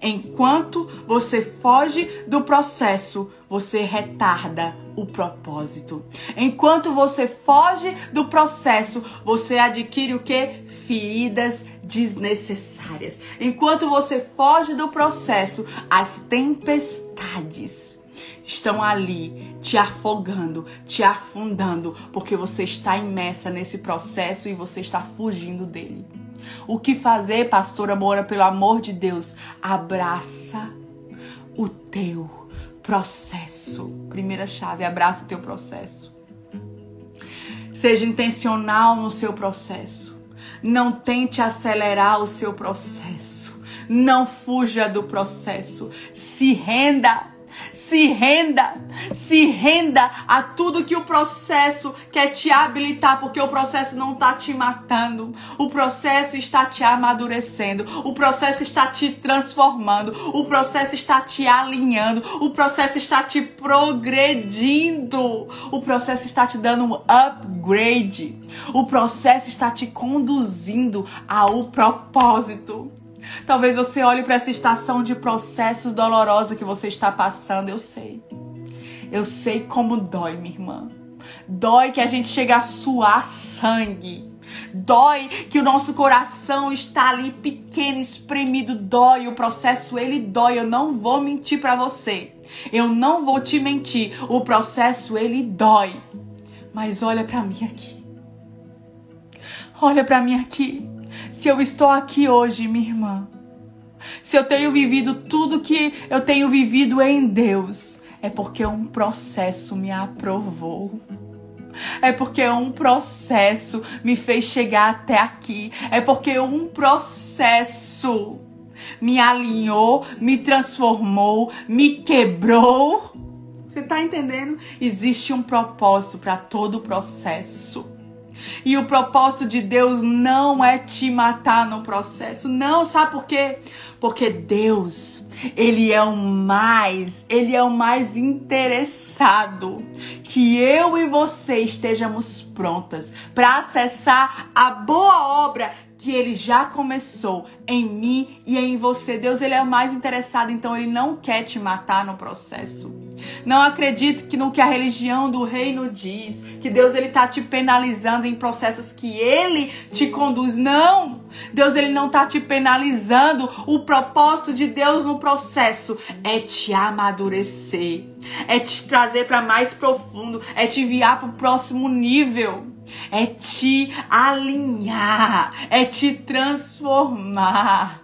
Enquanto você foge do processo, você retarda o propósito. Enquanto você foge do processo, você adquire o que? Feridas desnecessárias. Enquanto você foge do processo, as tempestades estão ali te afogando, te afundando, porque você está imersa nesse processo e você está fugindo dele. O que fazer, pastora Moura, pelo amor de Deus? Abraça o teu processo. Primeira chave, abraça o teu processo. Seja intencional no seu processo. Não tente acelerar o seu processo. Não fuja do processo. Se renda se renda, se renda a tudo que o processo quer te habilitar, porque o processo não está te matando, o processo está te amadurecendo, o processo está te transformando, o processo está te alinhando, o processo está te progredindo, o processo está te dando um upgrade, o processo está te conduzindo ao propósito. Talvez você olhe para essa estação de processos dolorosos que você está passando. Eu sei. Eu sei como dói, minha irmã. Dói que a gente chega a suar sangue. Dói que o nosso coração está ali pequeno, espremido. Dói, o processo ele dói. Eu não vou mentir para você. Eu não vou te mentir. O processo ele dói. Mas olha para mim aqui. Olha para mim aqui. Se eu estou aqui hoje, minha irmã, se eu tenho vivido tudo que eu tenho vivido em Deus, é porque um processo me aprovou. É porque um processo me fez chegar até aqui. É porque um processo me alinhou, me transformou, me quebrou. Você tá entendendo? Existe um propósito para todo o processo. E o propósito de Deus não é te matar no processo. Não, sabe por quê? Porque Deus, ele é o mais, ele é o mais interessado que eu e você estejamos prontas para acessar a boa obra que ele já começou em mim e em você. Deus, ele é o mais interessado, então ele não quer te matar no processo. Não acredite que no que a religião do reino diz, que Deus ele tá te penalizando em processos que ele te conduz. Não! Deus ele não tá te penalizando. O propósito de Deus no processo é te amadurecer, é te trazer para mais profundo, é te enviar para o próximo nível é te alinhar, é te transformar.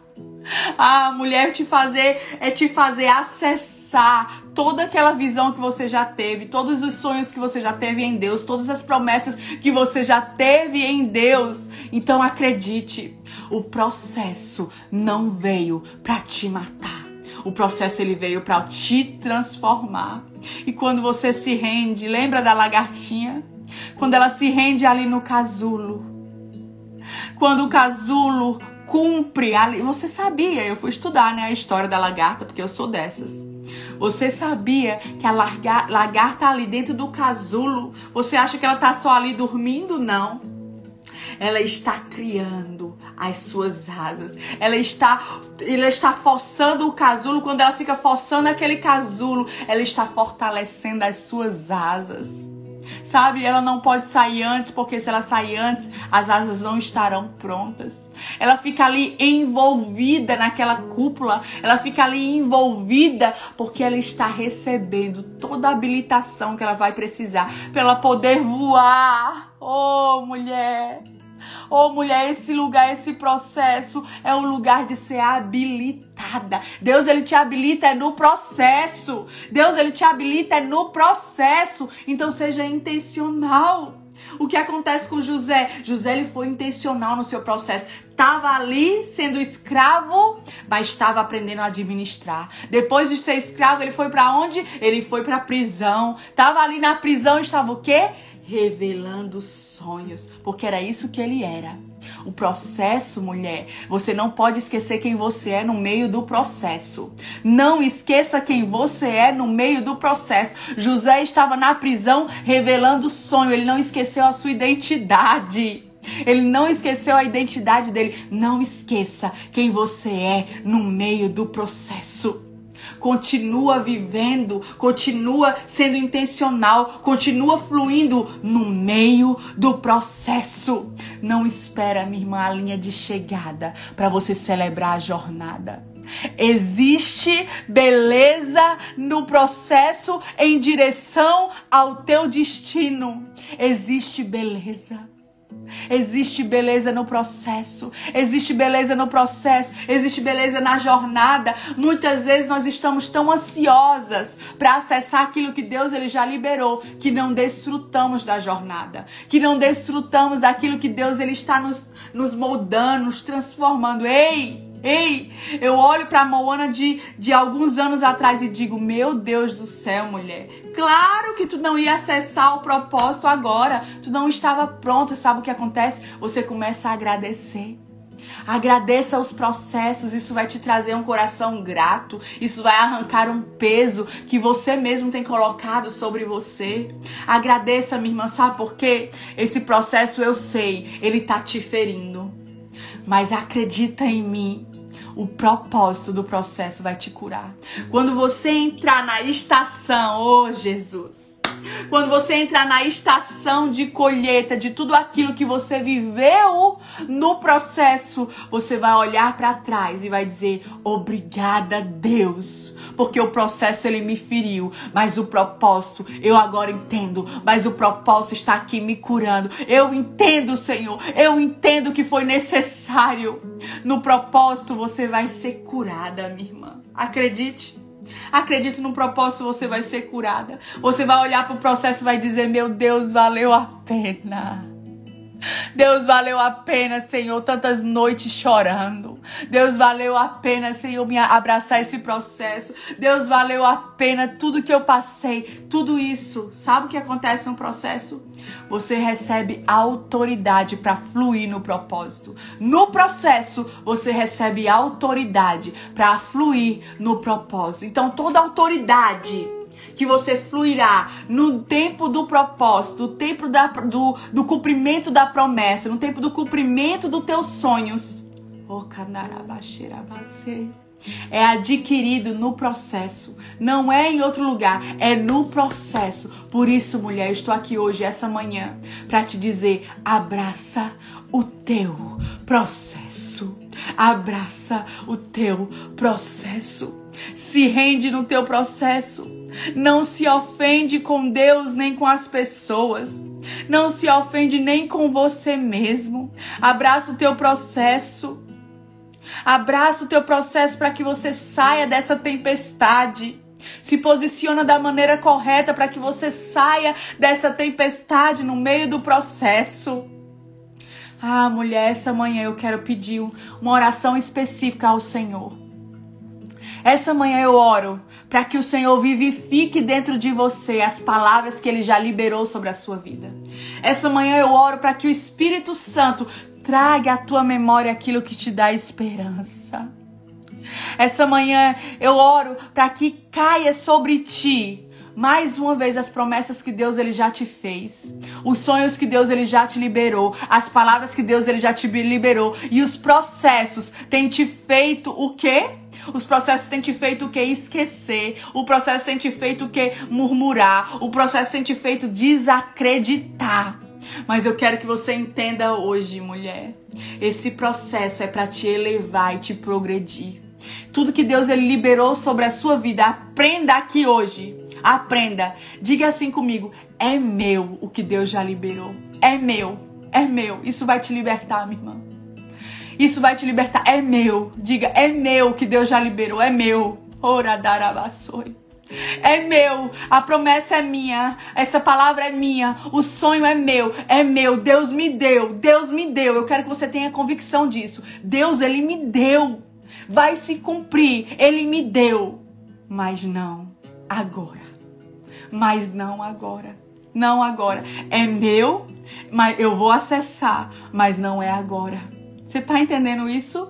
A mulher te fazer é te fazer acessar toda aquela visão que você já teve, todos os sonhos que você já teve em Deus, todas as promessas que você já teve em Deus. Então acredite, o processo não veio para te matar. O processo ele veio para te transformar. E quando você se rende, lembra da lagartinha? Quando ela se rende ali no casulo. Quando o casulo cumpre ali. Você sabia, eu fui estudar né, a história da lagarta, porque eu sou dessas. Você sabia que a lagarta ali dentro do casulo, você acha que ela tá só ali dormindo? Não. Ela está criando as suas asas. Ela está, ela está forçando o casulo. Quando ela fica forçando aquele casulo, ela está fortalecendo as suas asas sabe? Ela não pode sair antes, porque se ela sair antes, as asas não estarão prontas. Ela fica ali envolvida naquela cúpula, ela fica ali envolvida porque ela está recebendo toda a habilitação que ela vai precisar para ela poder voar. Oh, mulher! Oh, mulher, esse lugar, esse processo é um lugar de ser habilitada. Deus, ele te habilita é no processo. Deus, ele te habilita é no processo. Então, seja intencional. O que acontece com José? José ele foi intencional no seu processo. Estava ali sendo escravo, mas estava aprendendo a administrar. Depois de ser escravo, ele foi para onde? Ele foi para a prisão. Estava ali na prisão, estava o quê? Revelando sonhos, porque era isso que ele era. O processo, mulher, você não pode esquecer quem você é no meio do processo. Não esqueça quem você é no meio do processo. José estava na prisão revelando sonho, ele não esqueceu a sua identidade. Ele não esqueceu a identidade dele. Não esqueça quem você é no meio do processo. Continua vivendo, continua sendo intencional, continua fluindo no meio do processo. Não espera, minha irmã, a linha de chegada para você celebrar a jornada. Existe beleza no processo em direção ao teu destino. Existe beleza. Existe beleza no processo, existe beleza no processo, existe beleza na jornada. Muitas vezes nós estamos tão ansiosas para acessar aquilo que Deus ele já liberou, que não desfrutamos da jornada, que não desfrutamos daquilo que Deus ele está nos, nos moldando, nos transformando. Ei, Ei, eu olho para Moana de, de alguns anos atrás e digo: Meu Deus do céu, mulher. Claro que tu não ia acessar o propósito agora. Tu não estava pronta. Sabe o que acontece? Você começa a agradecer. Agradeça os processos, isso vai te trazer um coração grato, isso vai arrancar um peso que você mesmo tem colocado sobre você. Agradeça, minha irmã, sabe por quê? Esse processo eu sei, ele tá te ferindo. Mas acredita em mim, o propósito do processo vai te curar. Quando você entrar na estação, oh Jesus, quando você entrar na estação de colheita de tudo aquilo que você viveu no processo, você vai olhar para trás e vai dizer: "Obrigada, Deus, porque o processo ele me feriu, mas o propósito eu agora entendo, mas o propósito está aqui me curando. Eu entendo, Senhor. Eu entendo que foi necessário. No propósito você vai ser curada, minha irmã. Acredite. Acredite no propósito, você vai ser curada. Você vai olhar para o processo e vai dizer: Meu Deus, valeu a pena. Deus valeu a pena, Senhor, tantas noites chorando. Deus valeu a pena, Senhor, me abraçar esse processo. Deus valeu a pena tudo que eu passei, tudo isso. Sabe o que acontece no processo? Você recebe autoridade para fluir no propósito. No processo, você recebe autoridade para fluir no propósito. Então, toda autoridade que você fluirá no tempo do propósito, no tempo da, do, do cumprimento da promessa, no tempo do cumprimento dos teus sonhos. Oh, é adquirido no processo, não é em outro lugar, é no processo. Por isso, mulher, estou aqui hoje, essa manhã, para te dizer: abraça o teu processo. Abraça o teu processo. Se rende no teu processo. Não se ofende com Deus nem com as pessoas. Não se ofende nem com você mesmo. Abraça o teu processo. Abraça o teu processo para que você saia dessa tempestade. Se posiciona da maneira correta para que você saia dessa tempestade no meio do processo. Ah, mulher, essa manhã eu quero pedir uma oração específica ao Senhor. Essa manhã eu oro para que o Senhor vivifique dentro de você as palavras que ele já liberou sobre a sua vida. Essa manhã eu oro para que o Espírito Santo traga à tua memória aquilo que te dá esperança. Essa manhã eu oro para que caia sobre ti mais uma vez as promessas que Deus ele já te fez, os sonhos que Deus ele já te liberou, as palavras que Deus ele já te liberou e os processos têm te feito o quê? Os processos têm te feito o que? Esquecer. O processo tem te feito o que? Murmurar. O processo tem te feito desacreditar. Mas eu quero que você entenda hoje, mulher. Esse processo é para te elevar e te progredir. Tudo que Deus ele liberou sobre a sua vida, aprenda aqui hoje. Aprenda. Diga assim comigo: é meu o que Deus já liberou. É meu. É meu. Isso vai te libertar, minha irmã. Isso vai te libertar. É meu. Diga, é meu que Deus já liberou. É meu. Ora darabassoi. É meu, a promessa é minha, essa palavra é minha, o sonho é meu, é meu, Deus me deu, Deus me deu. Eu quero que você tenha convicção disso. Deus, ele me deu, vai se cumprir, ele me deu, mas não agora. Mas não agora. Não agora. É meu, mas eu vou acessar, mas não é agora. Você está entendendo isso?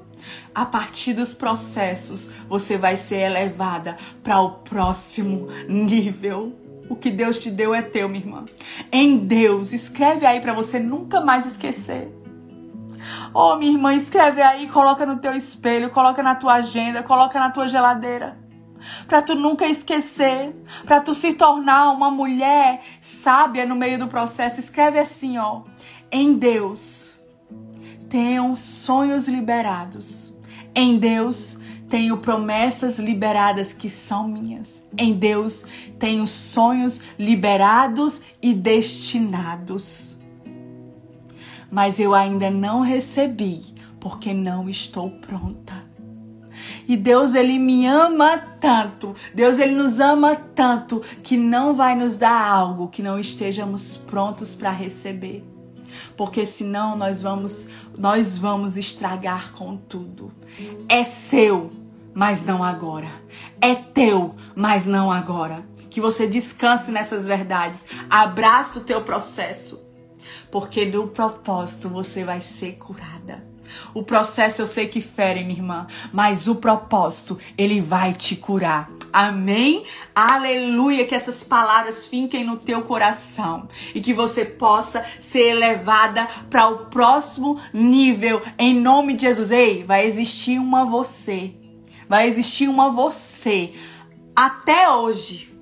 A partir dos processos, você vai ser elevada para o próximo nível. O que Deus te deu é teu, minha irmã. Em Deus, escreve aí para você nunca mais esquecer. Oh, minha irmã, escreve aí, coloca no teu espelho, coloca na tua agenda, coloca na tua geladeira. Para tu nunca esquecer, para tu se tornar uma mulher sábia no meio do processo. Escreve assim, ó: Em Deus tenho sonhos liberados. Em Deus tenho promessas liberadas que são minhas. Em Deus tenho sonhos liberados e destinados. Mas eu ainda não recebi porque não estou pronta. E Deus ele me ama tanto, Deus ele nos ama tanto que não vai nos dar algo que não estejamos prontos para receber. Porque senão nós vamos nós vamos estragar com tudo. É seu, mas não agora. É teu, mas não agora. Que você descanse nessas verdades. Abraça o teu processo. Porque do propósito você vai ser curada. O processo eu sei que fere, minha irmã, mas o propósito, ele vai te curar. Amém? Aleluia! Que essas palavras fiquem no teu coração e que você possa ser elevada para o próximo nível em nome de Jesus. Ei, vai existir uma você. Vai existir uma você até hoje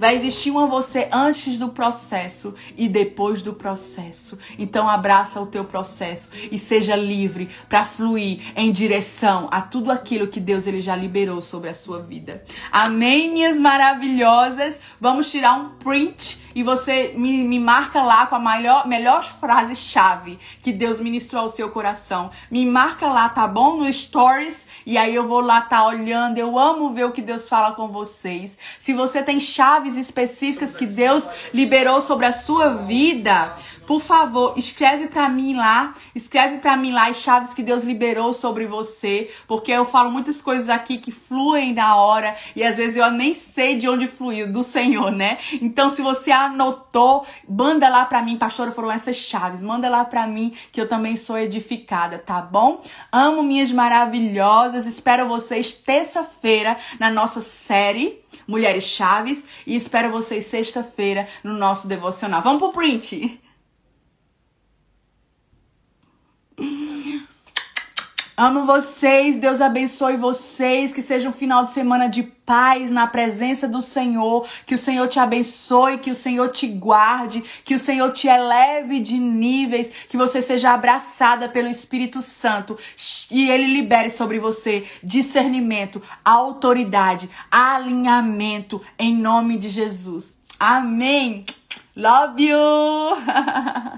Vai existir uma você antes do processo e depois do processo. Então abraça o teu processo e seja livre para fluir em direção a tudo aquilo que Deus ele já liberou sobre a sua vida. Amém, minhas maravilhosas. Vamos tirar um print e você me, me marca lá com a melhor, melhor frase-chave que Deus ministrou ao seu coração. Me marca lá, tá bom? No Stories. E aí eu vou lá tá olhando. Eu amo ver o que Deus fala com vocês. Se você tem chaves específicas que Deus liberou sobre a sua vida, por favor, escreve para mim lá. Escreve para mim lá as chaves que Deus liberou sobre você. Porque eu falo muitas coisas aqui que fluem na hora. E às vezes eu nem sei de onde fluiu, do Senhor, né? Então, se você anotou, manda lá para mim, pastora, foram essas chaves. Manda lá para mim que eu também sou edificada, tá bom? Amo minhas maravilhosas. Espero vocês terça-feira na nossa série Mulheres Chaves e espero vocês sexta-feira no nosso devocional. Vamos pro print. Amo vocês, Deus abençoe vocês, que seja um final de semana de paz na presença do Senhor, que o Senhor te abençoe, que o Senhor te guarde, que o Senhor te eleve de níveis, que você seja abraçada pelo Espírito Santo e ele libere sobre você discernimento, autoridade, alinhamento em nome de Jesus. Amém. Love you.